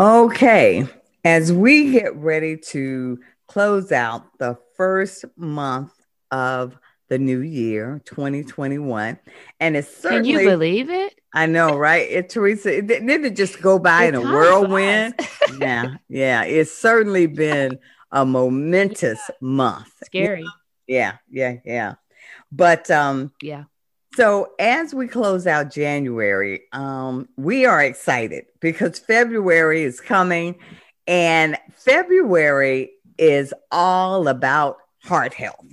Okay, as we get ready to close out the first month of the new year, 2021, and it's certainly. Can you believe it? I know, right? It, Teresa, it didn't it just go by It in a whirlwind. yeah, yeah. It's certainly been a momentous month. Scary. Yeah, yeah, yeah. But um, Yeah. So as we close out January, um, we are excited because February is coming, and February is all about heart health.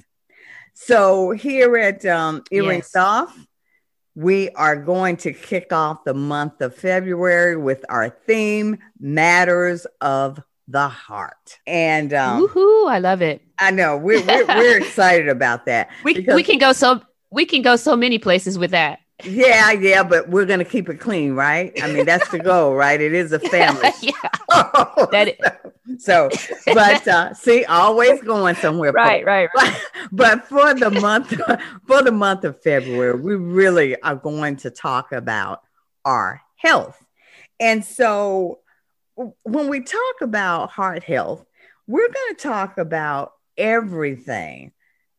So here at um, Earrings Yes. Off, we are going to kick off the month of February with our theme, Matters of the Heart. And um, Woohoo! I love it. I know we're, we're, we're excited about that. We we can go so we can go so many places with that. Yeah, yeah, but we're gonna keep it clean, right? I mean, that's the goal, right? It is a family. yeah. That so, but uh, see, always going somewhere. right, right, right. But, but for the month, for the month of February, we really are going to talk about our health. And so, when we talk about heart health, we're going to talk about everything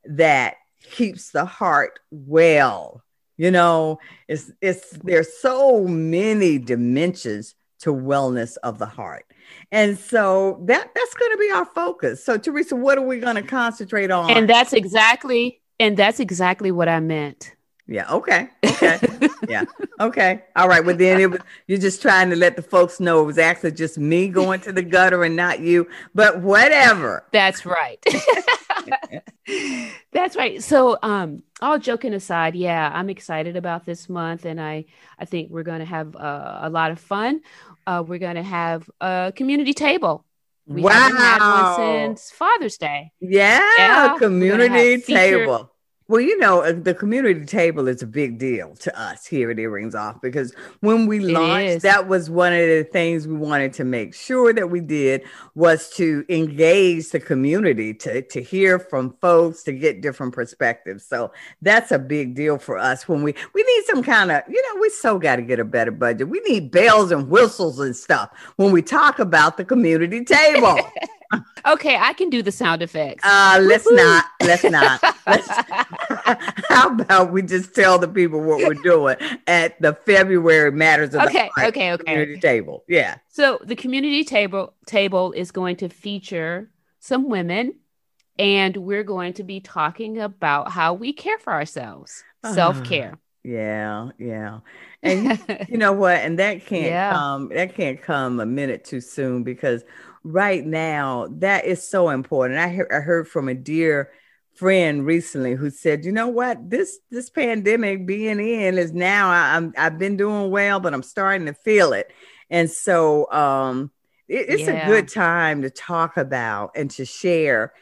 that keeps the heart well. You know, it's it's there's so many dimensions to wellness of the heart. And so that that's going to be our focus. So Teresa, what are we going to concentrate on? And that's exactly and that's exactly what I meant. Yeah, okay. Okay. yeah. Okay. All right. Well, then it was, you're just trying to let the folks know it was actually just me going to the gutter and not you. But whatever. That's right. That's right. So, um, all joking aside, yeah, I'm excited about this month, and I, I think we're going to have uh, a lot of fun. Uh, we're going to have a community table. We haven't had Wow. one since Father's Day. Yeah, Yeah, community have feature- table. Well, you know, uh, the community table is a big deal to us here at Earrings Off because when we launched, that was one of the things we wanted to make sure that we did was to engage the community, to, to hear from folks, to get different perspectives. So that's a big deal for us when we we need some kind of, you know, we so got to get a better budget. We need bells and whistles and stuff when we talk about the community table. Okay, I can do the sound effects. Uh, let's Woo-hoo. not. Let's not. Let's, how about we just tell the people what we're doing at the February Matters of the Heart okay, okay. community table? Yeah. So the community table table is going to feature some women, and we're going to be talking about how we care for ourselves, Ah. self care. Yeah. Yeah. And you know what? And that can't Yeah. come. That can't come a minute too soon because right now that is so important. I heard, I heard from a dear friend recently who said, "You know what? This this pandemic being in is now I, I'm I've been doing well, but I'm starting to feel it." And so um it- it's Yeah. a good time to talk about and to share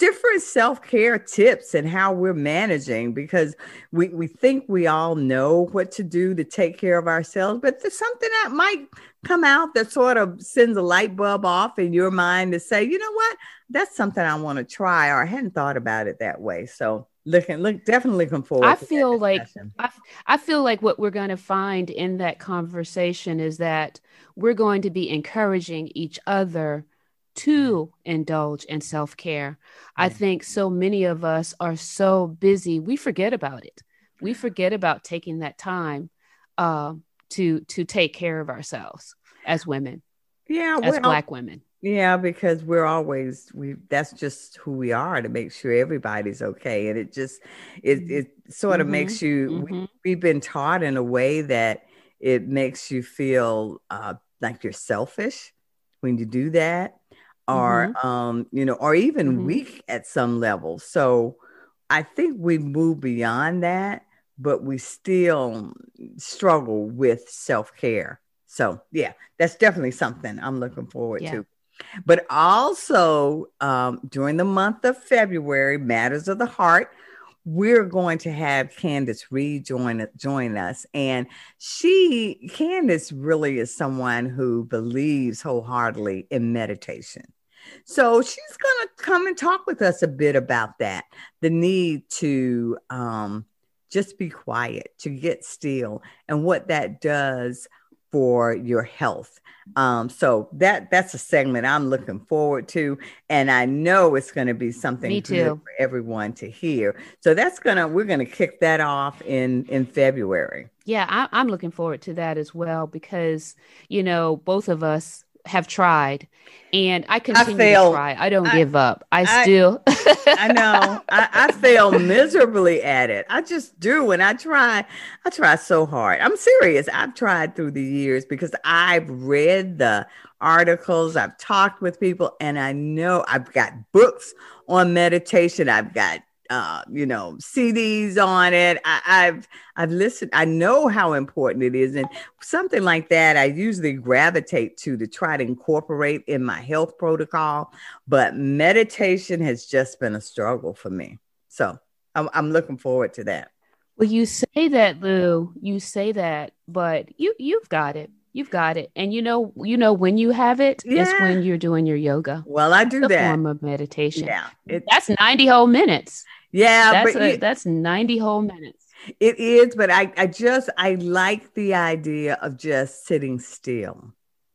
different self-care tips and how we're managing because we, we think we all know what to do to take care of ourselves but there's something that might come out that sort of sends a light bulb off in your mind to say you know what that's something i want to try or i hadn't thought about it that way so looking look definitely looking forward I feel like. I, I feel like what we're going to find in that conversation is that we're going to be encouraging each other to indulge in self care. I think so many of us are so busy, we forget about it. We forget about taking that time uh, to to take care of ourselves as women, yeah as well, Black women. Yeah, because we're always we that's just who we are to make sure everybody's okay. And it just it it sort of Mhm, makes you we, mhm. we've been taught in a way that it makes you feel uh like you're selfish when you do that or um you know or even Mhm. weak at some level. So I think we move beyond that, but we still struggle with self-care So yeah, that's definitely something I'm looking forward Yeah. to. But also um, during the month of February, Matters of the Heart, we're going to have Candace Reed join join us, and she Candace really is someone who believes wholeheartedly in meditation. So she's going to come and talk with us a bit about that, the need to um, just be quiet, to get still, and what that does for your health. Um, so that that's a segment I'm looking forward to, and I know it's going to be something Me good too. for everyone to hear. So that's gonna we're gonna kick that off in in February. Yeah, I, I'm looking forward to that as well because, you know, both of us have tried and I continue failed. to try. I don't I- give up. I, I- still. I know I, I fail miserably at it. I just do, and I try. I try so hard. I'm serious. I've tried through the years because I've read the articles. I've talked with people, and I know I've got books on meditation. I've got uh, you know CDs on it. I, I've I've listened. I know how important it is, and something like that. I usually gravitate to to try to incorporate in my health protocol but meditation has just been a struggle for me. So I'm, I'm looking forward to that. Well, you say that, Lou. You say that, but you you've got it. You've got it. And you know, you know when you have it, it's Yeah. when you're doing your yoga. Well, I do The that. form of meditation. Yeah, it, That's 90 whole minutes. Yeah, That's but a, it- that's 90 whole minutes. it is. But I, I just, I like the idea of just sitting still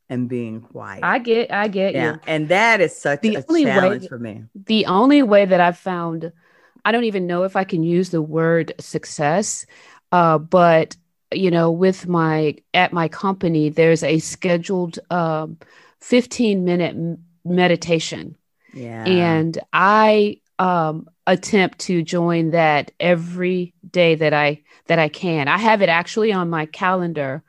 and being quiet. I get I get yeah, you. and that is such The a only way challenge that- for me. The only way that I've found I don't even know if I can use the word success, uh, but you know, with my at my company, there's a scheduled um, 15 minute meditation. Yeah, and I um attempt to join that every day that I that I can. I have it actually on my calendar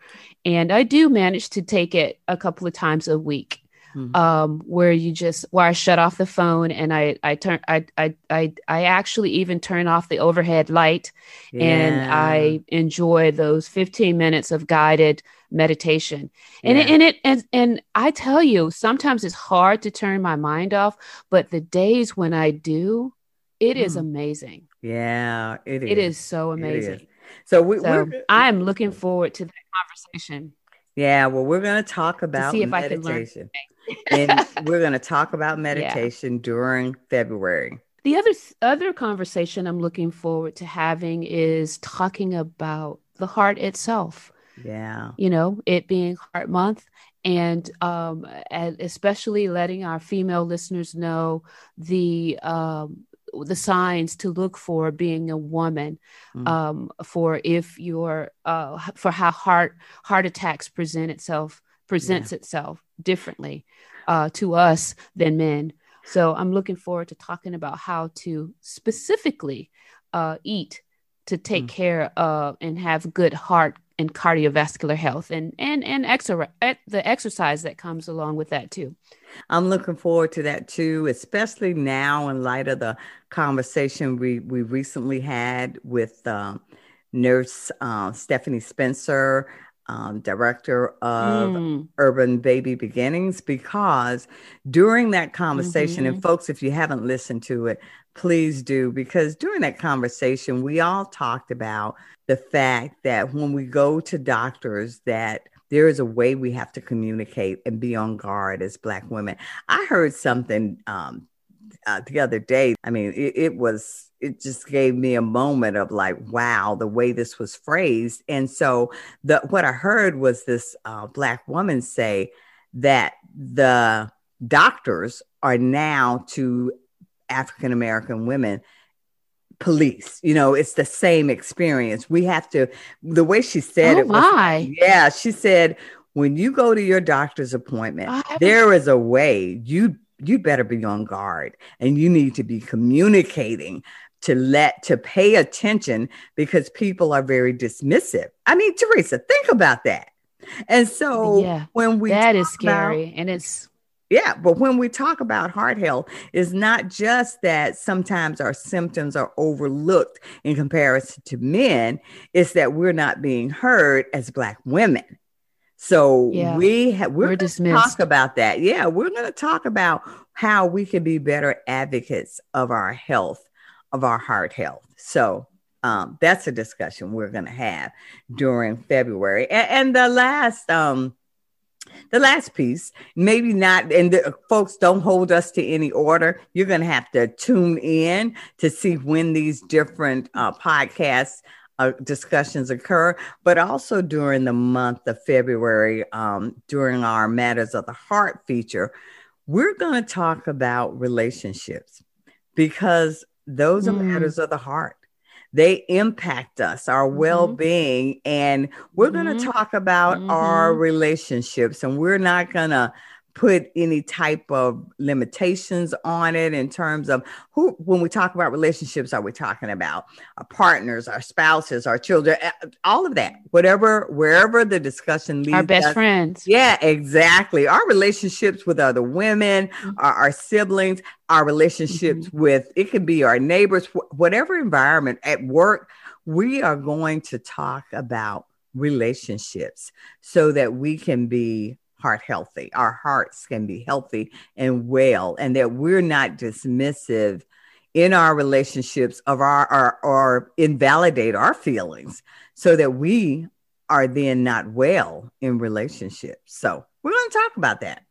and I do manage to take it a couple of times a week. Mhm. Um where you just where I shut off the phone and I I turn I I I I actually even turn off the overhead light and I enjoy those 15 minutes of guided meditation. And it, and it and and I tell you, sometimes it's hard to turn my mind off, but the days when I do, it is Mm. amazing. yeah, it is. It is so is. amazing. So we, So we're I'm looking forward to that conversation. Yeah, well, we're going to talk about see if I can learn meditation. and we're going to talk about meditation during February. The other other conversation I'm looking forward to having is talking about the heart itself. Yeah. you know, it being Heart Month, and um, and especially letting our female listeners know the um, the signs to look for being a woman, Mm. um, for if you're uh, for how heart heart attacks present itself presents itself differently uh, to us than men. So I'm looking forward to talking about how to specifically uh, eat to take Mm. care of and have good heart and cardiovascular health and and and eh, the exercise that comes along with that too. I'm looking forward to that too, especially now in light of the conversation we, we recently had with um, nurse uh, Stephanie Spencer, um, director of Mm, Urban Baby Beginnings because during that conversation, and folks, if you haven't listened to it, please do because during that conversation, we all talked about the fact that when we go to doctors, that there is a way we have to communicate and be on guard as Black women. I heard something um, uh, the other day. I mean, it, it was. It just gave me a moment of like, wow, the way this was phrased. And so, the what I heard was this uh, black woman say that the doctors are now to African American women police. You know, it's the same experience. We have to. The way she said Oh, it was, my. yeah, she said when you go to your doctor's appointment, there is a way you you better be on guard and you need to be communicating to let to pay attention because people are very dismissive. I mean, Teresa, think about that. And so Yeah, when we that is talk about- scary, and it's yeah, but when we talk about heart health, it's not just that sometimes our symptoms are overlooked in comparison to men, it's that we're not being heard as Black women. So Yeah. we ha- we're, We're going to dismissed. talk about that. Yeah, we're going to talk about how we can be better advocates of our health, of our heart health. So um, that's a discussion we're going to have during February. And, and the last um, the last piece, maybe not, and the, folks don't hold us to any order. You're going to have to tune in to see when these different uh, podcasts uh, discussions occur, but also during the month of February, um, during our Matters of the Heart feature, we're going to talk about relationships because those are Mm. matters of the heart. They impact us, our well being, and we're going Mhm. to talk about our Mhm. relationships, and we're not going to put any type of limitations on it in terms of who when we talk about relationships are we talking about our partners our spouses our children all of that whatever wherever the discussion leads Our best us, friends. yeah, exactly. Our relationships with other women, Mhm. our, our siblings, our relationships with it could be our neighbors, whatever environment at work, we are going to talk about relationships so that we can be heart healthy. Our hearts can be healthy and well, and that we're not dismissive in our relationships of our, our or invalidate our feelings so that we are then not well in relationships. So we're going to talk about that.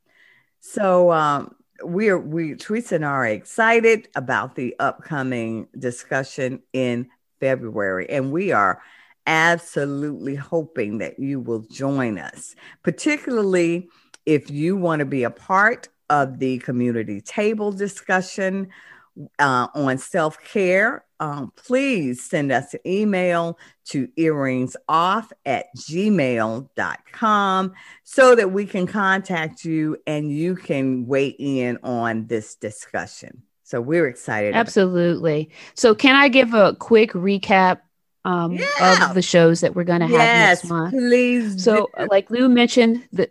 So um, we're we Teresa and I are excited about the upcoming discussion in February, and we are absolutely hoping that you will join us, particularly if you want to be a part of the community table discussion uh, on self care. Um, please send us an email to earringsoff at gmail.com so that we can contact you and you can weigh in on this discussion. So we're excited. Absolutely. So, can I give a quick recap um, Yeah. of the shows that we're going to have yes, next month? please. So, do. uh, like Lou mentioned, the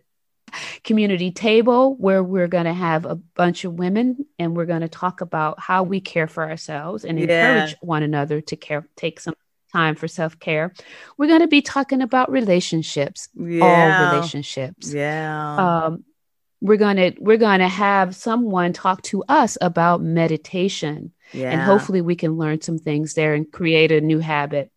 community table where we're going to have a bunch of women and we're going to talk about how we care for ourselves and Yeah. encourage one another to care, take some time for self care. We're going to be talking about relationships, yeah, all relationships. Yeah. Um, we're gonna we're gonna have someone talk to us about meditation yeah. and hopefully we can learn some things there and create a new habit.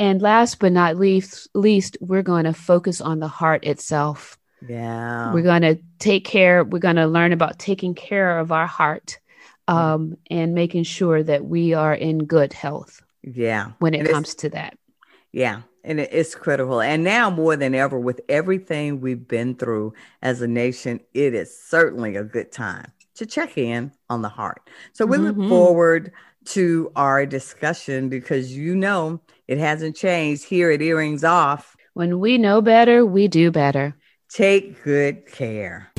And last but not least, least we're going to focus on the heart itself. yeah. We're going to take care, we're going to learn about taking care of our heart um, and making sure that we are in good health yeah. when it And comes to that. Yeah, and it's critical. And now more than ever, with everything we've been through as a nation, it is certainly a good time to check in on the heart. So we look Mhm. forward to our discussion because you know it hasn't changed here at Earrings Off. When we know better, we do better. Take good care.